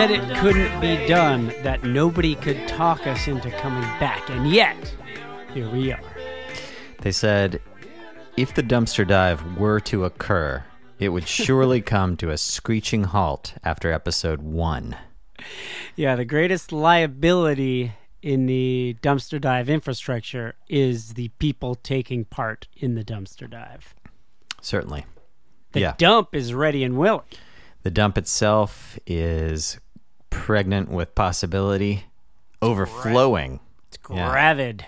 said it couldn't be done, that nobody could talk us into coming back, and yet, here we are. They said if the dumpster dive were to occur, it would surely come to a screeching halt after episode one. Yeah, the greatest liability in the dumpster dive infrastructure is the people taking part in the dumpster dive. Certainly. The yeah. dump is ready and willing. The dump itself is pregnant with possibility, overflowing. It's Yeah. gravid.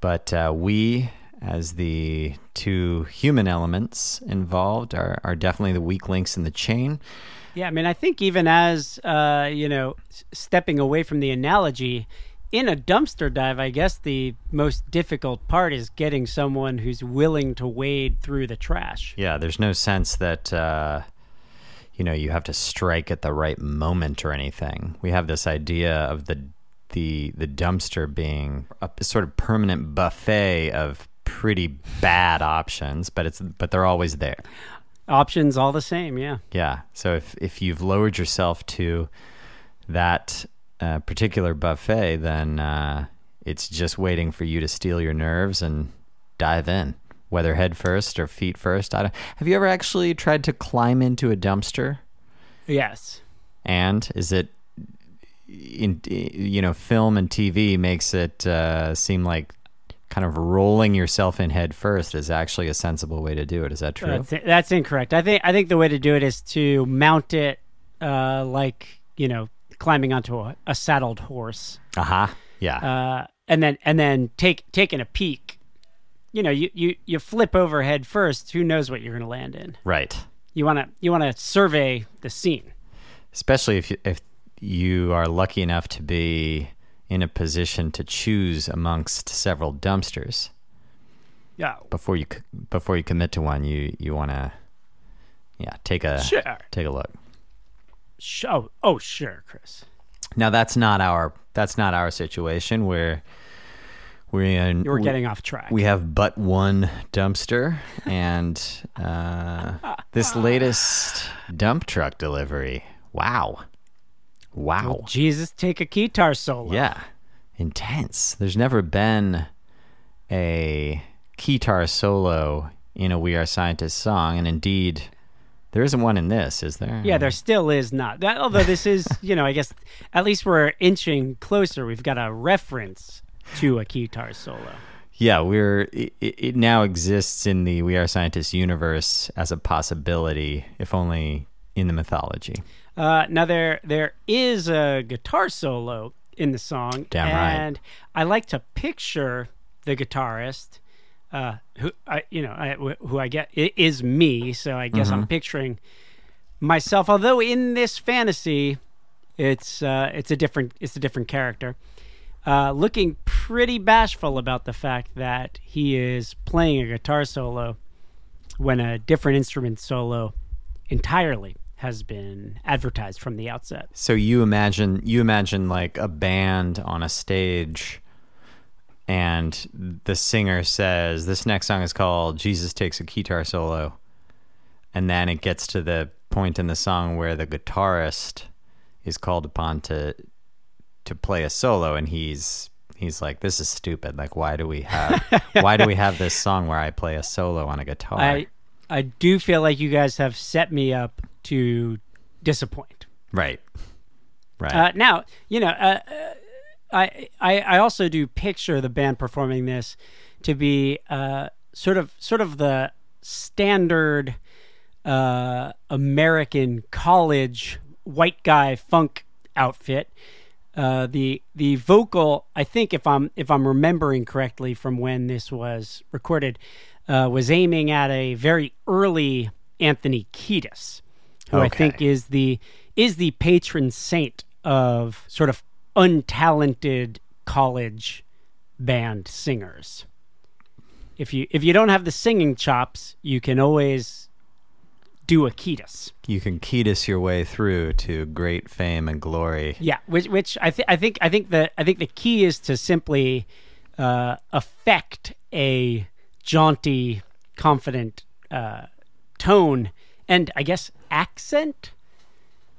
But uh, we, as the two human elements involved, are, are definitely the weak links in the chain. Yeah, I mean, I think even as uh, you know, stepping away from the analogy, in a dumpster dive, I guess the most difficult part is getting someone who's willing to wade through the trash. Yeah, there's no sense that uh, you know you have to strike at the right moment or anything. We have this idea of the the the dumpster being a sort of permanent buffet of pretty bad options, but it's but they're always there. Options all the same, yeah. Yeah. So if if you've lowered yourself to that uh, particular buffet, then uh, it's just waiting for you to steal your nerves and dive in, whether head first or feet first. I don't, have you ever actually tried to climb into a dumpster? Yes. And is it in you know film and TV makes it uh, seem like kind of rolling yourself in head first is actually a sensible way to do it. Is that true? That's, that's incorrect. I think I think the way to do it is to mount it uh, like you know climbing onto a, a saddled horse, Uh-huh. Yeah. uh, and then and then take taking a peek. You know, you, you, you flip over head first. Who knows what you're going to land in? right. You want to you want to survey the scene. especially if you, if you are lucky enough to be in a position to choose amongst several dumpsters Yeah, before you before you commit to one you you want to yeah take a sure. take a look Sh- oh, oh, sure, Chris. now that's not our that's not our situation where we're in You were we- getting off track. we have but one dumpster and uh, this latest dump truck delivery wow wow Jesus take a keytar solo? Yeah. Intense. There's never been a keytar solo in a We Are Scientists song, and indeed, there isn't one in this, is there? Yeah, there still is not. That, although this is, you know, I guess at least we're inching closer. We've got a reference to a keytar solo. Yeah, we're it, it now exists in the We Are Scientists universe as a possibility, if only in the mythology. Uh, now there there is a guitar solo in the song, Damn right. and I like to picture the guitarist, uh, who I you know I, who I get it is me. So I guess Mm-hmm. I'm picturing myself. Although in this fantasy, it's uh, it's a different it's a different character. Uh, looking pretty bashful about the fact that he is playing a keytar solo when a different instrument solo entirely has been advertised from the outset. So you imagine you imagine like a band on a stage and the singer says this next song is called Jesus takes a guitar solo and then it gets to the point in the song where the guitarist is called upon to to play a solo and he's he's like this is stupid like why do we have why do we have this song where I play a solo on a guitar I I do feel like you guys have set me up to disappoint. right right Uh, now, you know, uh, uh, I, I I also do picture the band performing this to be uh, sort of sort of the standard uh, American college white guy funk outfit. Uh, the the vocal, I think, if I'm if I'm remembering correctly from when this was recorded, uh, was aiming at a very early Anthony Kiedis, who I think is the is the patron saint of sort of untalented college band singers. If you if you don't have the singing chops, you can always do a Kiedis. you can Kiedis your way through to great fame and glory Yeah, which which I think I think I think the I think the key is to simply uh, affect a jaunty, confident uh, tone and I guess accent.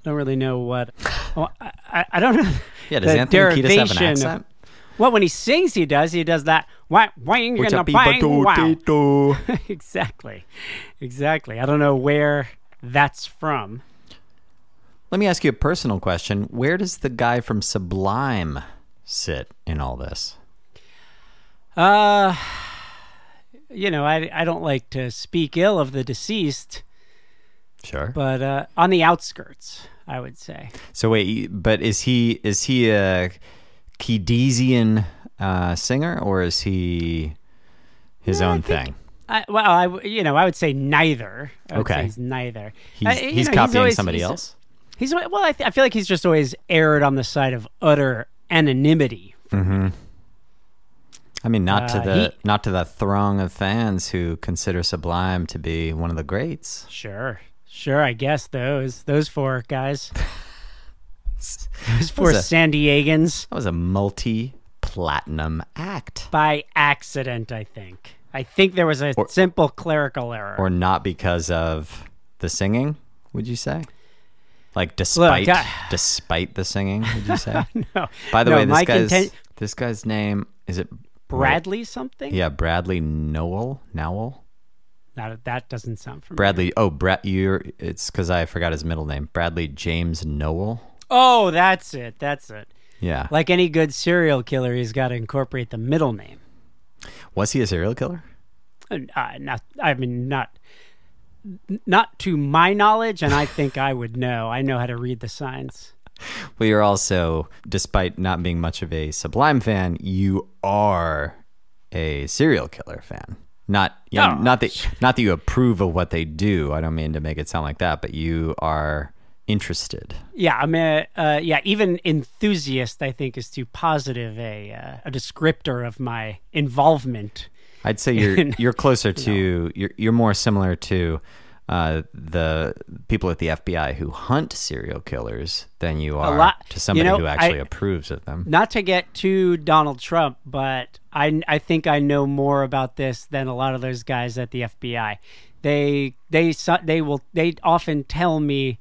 I don't really know what. Well, I, I, I don't know. Yeah, does Anthony Kiedis have an accent? Well, when he sings, he does. He does that. Wang, wang, and a bang, wow. exactly, exactly. I don't know where that's from. Let me ask you a personal question. Where does the guy from Sublime sit in all this? Uh, you know, I I don't like to speak ill of the deceased, Sure. but uh, on the outskirts, I would say. So wait, but is he is he a Kiedisian uh, singer or is he his own think- thing? I, well, I you know I would say neither. Would say Okay. he's neither. He's, Uh, he's know, copying always- somebody he's- else. He's well. I, th- I feel like he's just always erred on the side of utter anonymity. Mm-hmm. I mean, not to Uh, the he- not to the throng of fans who consider Sublime to be one of the greats. Sure, sure. I guess those those four guys, four was a- San Diegans, That was a multi-platinum act, by accident. I think. I think there was a Or- simple clerical error. or not because of the singing? Would you say? Like despite I- despite the singing, would you say? no. By the No, way, this guy's this guy's name is it Bradley something. Yeah, Bradley Nowell. Nowell. That that doesn't sound familiar. Bradley. Oh, Brad. You're. It's because I forgot his middle name. Bradley James Nowell. Oh, that's it. That's it. Yeah. Like any good serial killer, he's got to incorporate the middle name. Was he a serial killer? Uh, not, I mean, not, not to my knowledge, and I think I would know. I know how to read the signs. Well, you're also, despite not being much of a Sublime fan, you are a serial killer fan. Not, you know, Oh. not that, not that you approve of what they do. I don't mean to make it sound like that, but you are interested. Yeah, I'm a, uh, yeah. Even enthusiast, I think, is too positive a uh, a descriptor of my involvement. I'd say you're In- you're closer to you're you're more similar to uh, the people at the FBI who hunt serial killers than you are lot- to somebody you know, who actually I- approves of them. Not to get to Donald Trump, but I I think I know more about this than a lot of those guys at the FBI. They they they will they often tell me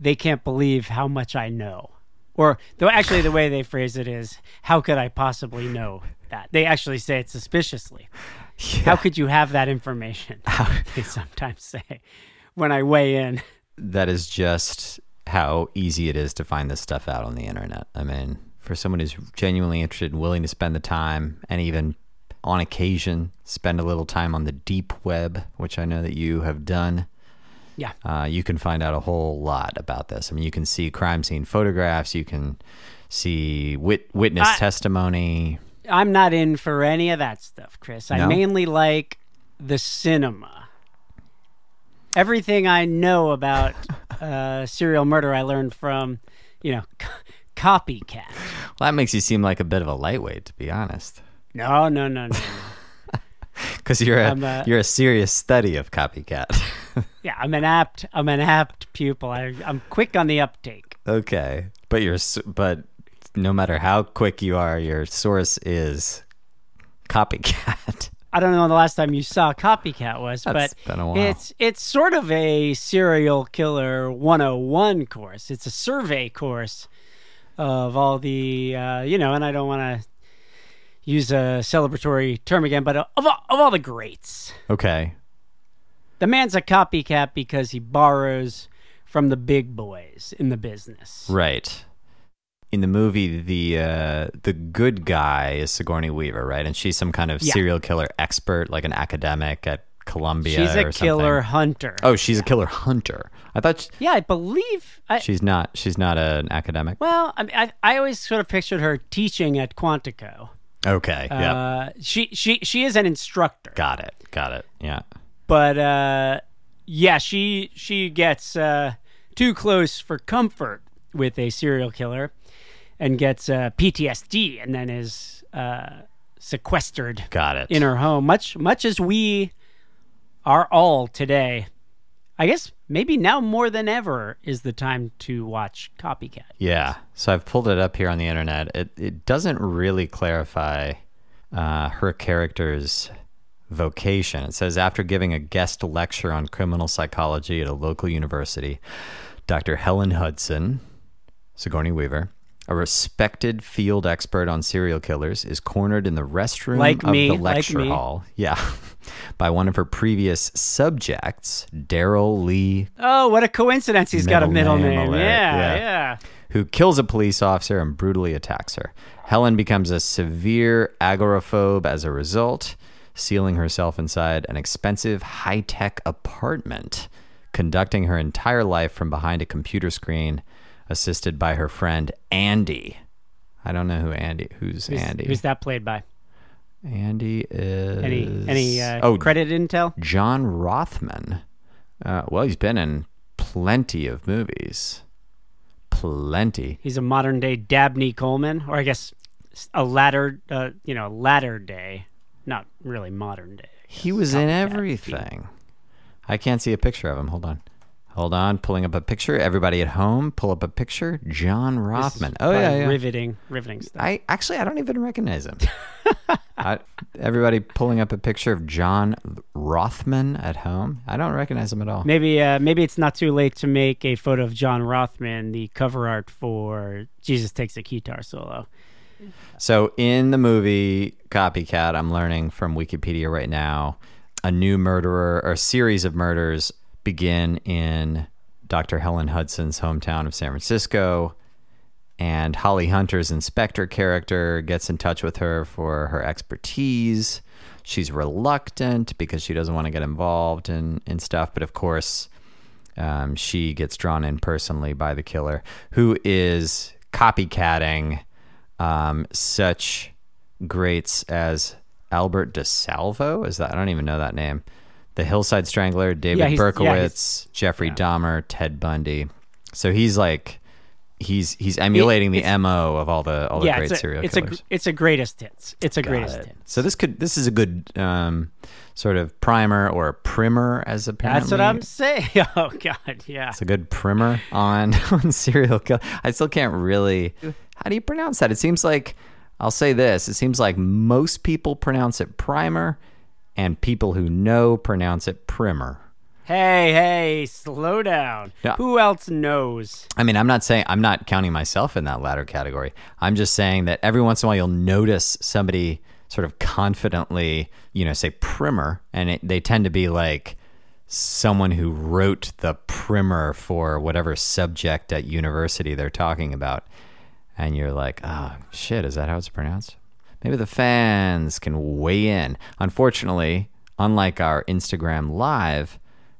they can't believe how much I know. Or though actually the way they phrase it is how could I possibly know that? They actually say it suspiciously. How could you have that information? they sometimes say when I weigh in. That is just how easy it is to find this stuff out on the internet. I mean, for someone who's genuinely interested and willing to spend the time and even on occasion spend a little time on the deep web, which I know that you have done. Yeah. uh, you can find out a whole lot about this. I mean, you can see crime scene photographs, you can see wit- witness I- testimony. I'm not in for any of that stuff, Chris. I No? mainly like the cinema. Everything I know about uh, serial murder, I learned from, you know, c- Copycat. Well, that makes you seem like a bit of a lightweight, to be honest, No, no, no, no. because you're a uh, you're a serious study of copycat. yeah, I'm an apt, I'm an apt pupil. I, I'm quick on the uptake. okay, but you're but no matter how quick you are, your source is copycat. I don't know when the last time you saw Copycat was, That's but a it's it's sort of a serial killer 101 course. It's a survey course of all the uh, you know, and I don't want to use a celebratory term again, but of all, of all the greats. okay, The man's a copycat because he borrows from the big boys in the business. right. In the movie, the uh, the good guy is Sigourney Weaver, right? And she's some kind of Yeah. serial killer expert, like an academic at Columbia. She's a killer hunter. Oh, she's a killer hunter. I thought sh- Yeah, I believe I, she's not. She's not an academic. well, I, mean, I I always sort of pictured her teaching at Quantico. Okay. yeah. Uh, she she she is an instructor, Got it. Got it. Yeah. but uh, yeah, she she gets uh, too close for comfort with a serial killer, and gets uh, PTSD, and then is uh, sequestered Got it. in her home. Much much as we are all today. I guess maybe now more than ever is the time to watch Copycat. Yeah. So I've pulled it up here on the internet. It it doesn't really clarify uh, her character's vocation. It says after giving a guest lecture on criminal psychology at a local university, Dr. Helen Hudson, Sigourney Weaver, a respected field expert on serial killers, is cornered in the restroom Like of me, the lecture me. hall. Yeah. By one of her previous subjects, Daryl Lee Oh, what a coincidence! He's got a Middle middle name name. Yeah, yeah. yeah. who kills a police officer and brutally attacks her. Helen becomes a severe agoraphobe as a result, sealing herself inside an expensive high tech apartment, conducting her entire life from behind a computer screen, assisted by her friend Andy. I don't know who Andy. Who's, Who's, Andy? who's that played by? Andy is Any any uh, oh credit intel? John Rothman. Uh, well, he's been in plenty of movies. Plenty. He's a modern day Dabney Coleman, or I guess a latter, uh, you know, latter day, not really modern day. He was in everything. I can't see a picture of him. Hold on. Hold on. Pulling up a picture. Everybody at home, pull up a picture. John Rothman. Oh, yeah, yeah. riveting, riveting stuff. I actually, I don't even recognize him. I, everybody pulling up a picture of John Rothman at home. I don't recognize him at all. Maybe, uh, maybe it's not too late to make a photo of John Rothman, the cover art for Jesus Takes a Keytar Solo. So in the movie Copycat, I'm learning from Wikipedia right now, a new murderer or series of murders begin in Dr. Helen Hudson's hometown of San Francisco. And Holly Hunter's inspector character gets in touch with her for her expertise. She's reluctant because she doesn't want to get involved in, in stuff. But of course, um, she gets drawn in personally by the killer, who is copycatting um, such greats as Albert DeSalvo. Is that I don't even know that name. The Hillside Strangler, David Yeah, he's- yeah, Berkowitz, Jeffrey yeah. Dahmer, Ted Bundy. So he's like he's he's emulating the mo of all the all the great a, serial it's a killers. gr- it's a greatest hits. It's a Got greatest it. hits. So this could this is a good um, sort of primer or primer as apparently That's what I'm saying. Oh God, yeah. It's a good primer on on serial kill. I still can't really. How do you pronounce that? It seems like I'll say this. It seems like most people pronounce it primer, and people who know pronounce it primer. Hey, hey, slow down. Who else knows? I mean, I'm not saying I'm not counting myself in that latter category. I'm just saying that every once in a while you'll notice somebody sort of confidently, you know, say primer, and it, they tend to be like someone who wrote the primer for whatever subject at university they're talking about. And you're like, oh, shit, is that how it's pronounced? Maybe the fans can weigh in. Unfortunately, unlike our Instagram live,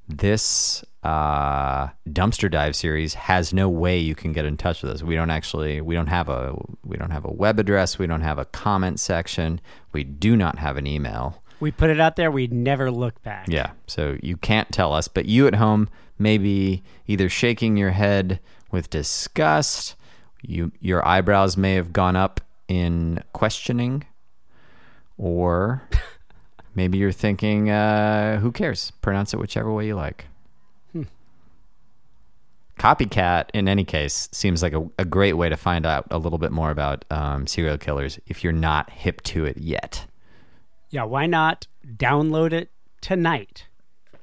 this uh, dumpster dive series has no way you can get in touch with us. We don't actually we don't have a we don't have a web address. We don't have a comment section. We do not have an email. We put it out there. We never look back. Yeah, so you can't tell us. But you at home may be either shaking your head with disgust. You your eyebrows may have gone up in questioning, or maybe you're thinking, uh, "Who cares? Pronounce it whichever way you like." Copycat, in any case, seems like a, a great way to find out a little bit more about um, serial killers if you're not hip to it yet. Yeah, why not download it tonight?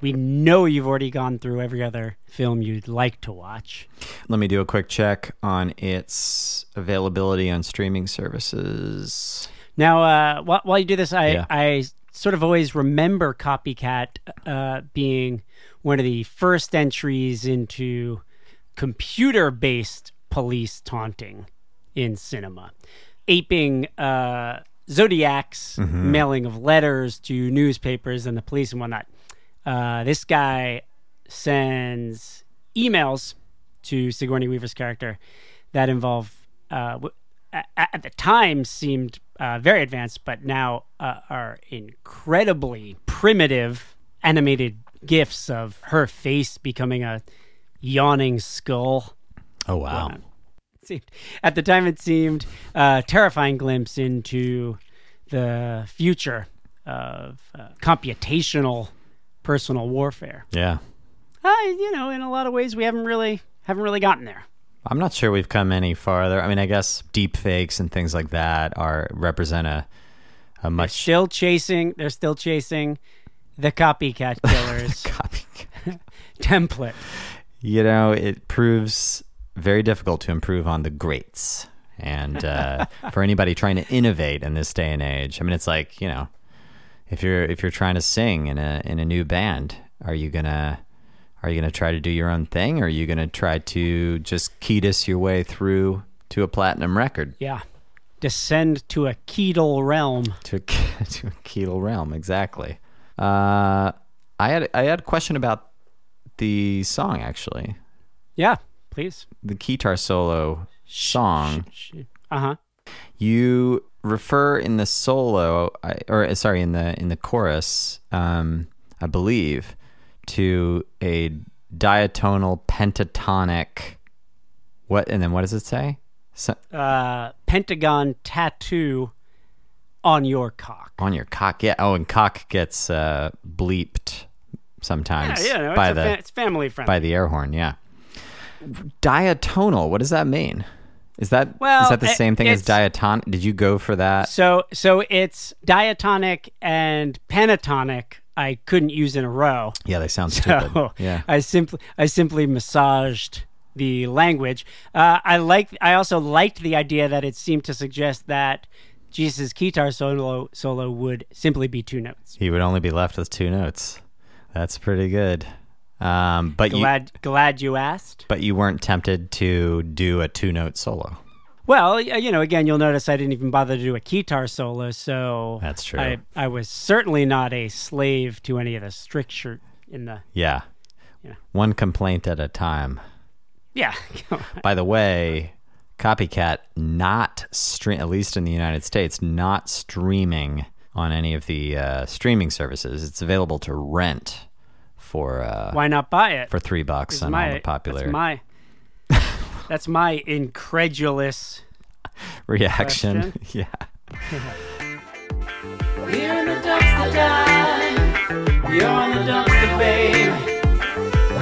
We know you've already gone through every other film you'd like to watch. Let me do a quick check on its availability on streaming services. Now, uh, while, while you do this, I, Yeah. I sort of always remember Copycat uh, being one of the first entries into computer based police taunting in cinema, aping uh, Zodiac's mailing of letters to newspapers and the police and whatnot. Uh, this guy sends emails to Sigourney Weaver's character that involve, uh, at the time, seemed uh, very advanced, but now uh, are incredibly primitive animated gifs of her face becoming a yawning skull. Oh wow! Seemed, at the time, it seemed a terrifying glimpse into the future of uh, computational personal warfare. Yeah, I, you know, in a lot of ways, we haven't really haven't really gotten there. I'm not sure we've come any farther. I mean, I guess deep fakes and things like that are represent a a much Still chasing, they're still chasing the copycat killers copy. template. you know, it proves very difficult to improve on the greats. And uh, for anybody trying to innovate in this day and age, I mean, it's like you know, if you're if you're trying to sing in a in a new band, are you gonna are you gonna try to do your own thing, or are you gonna try to just Kiedis your way through to a platinum record? Yeah. Descend to a Keedle realm. to a, to a Ketel realm. Exactly. Uh, I had I had a question about the song actually, Yeah, please. the keytar solo song. Uh huh. You refer in the solo, or uh, sorry, in the in the chorus, um, I believe, to a diatonal pentatonic. What and then what does it say? So, Uh, Pentagon tattoo on your cock. on your cock, yeah. Oh, and cock gets uh, bleeped sometimes Yeah, yeah, no, by the fa- it's family friendly. by the air horn. Yeah. Diatonal. What does that mean? Is that is Well, that the it- same thing as diatonic? Did you go for that? So so it's diatonic and pentatonic. I couldn't use in a row. Yeah, they sound stupid. So yeah. I simply I simply massaged the language. Uh, I like. I also liked the idea that it seemed to suggest that Jesus' guitar solo solo would simply be two notes. He would only be left with two notes. That's pretty good. Um, but you Glad glad you asked. but you weren't tempted to do a two note solo. Well, you know, again, you'll notice I didn't even bother to do a guitar solo, so That's true. I, I was certainly not a slave to any of the stricture in the Yeah. Yeah. One complaint at a time. yeah. By the way, Copycat not stream at least in the United States not streaming on any of the uh, streaming services. It's available to rent for uh, Why not buy it? for three bucks Is on my, all the popular That's my, that's my incredulous. reaction. yeah. You're in the dumpster dive. You're in the dumpster, babe.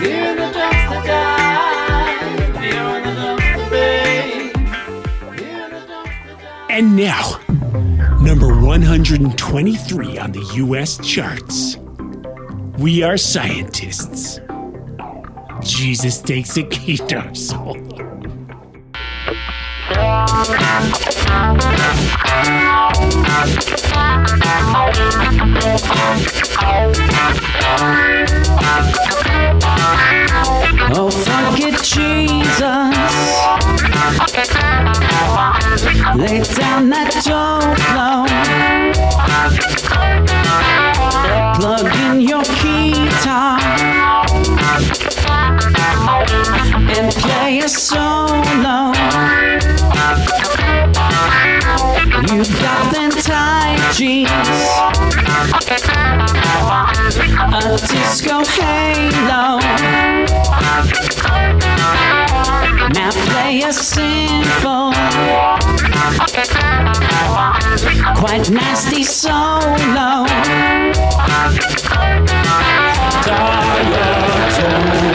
You're in the dumpster dive. You're in the dumpster, babe. You're in the dumpster dive. And now, number 123 on the US charts. We are scientists. Jesus takes a keytar solo. Oh, fuck it, Jesus. Lay down that dope and play a solo. You got them tight jeans, a disco halo. Now play a quite nasty solo. Diatonal, pentatonic,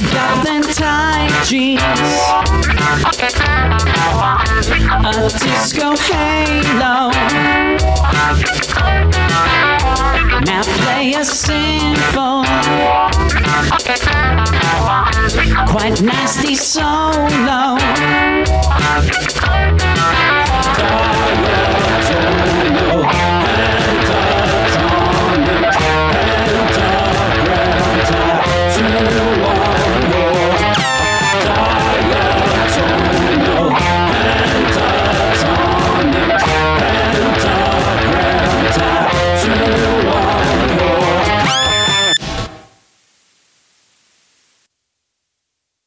Tight jeans, a disco halo. Now play a sinful, quite nasty solo.